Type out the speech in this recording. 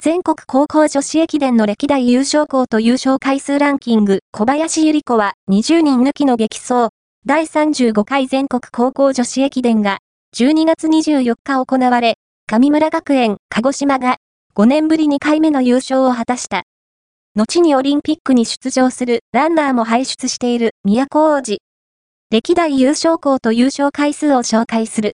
全国高校女子駅伝の歴代優勝校と優勝回数ランキング、小林ゆり子は20人抜きの激走。第35回全国高校女子駅伝が12月24日行われ、上村学園、鹿児島が5年ぶり2回目の優勝を果たした。後にオリンピックに出場するランナーも輩出している宮古王子。歴代優勝校と優勝回数を紹介する。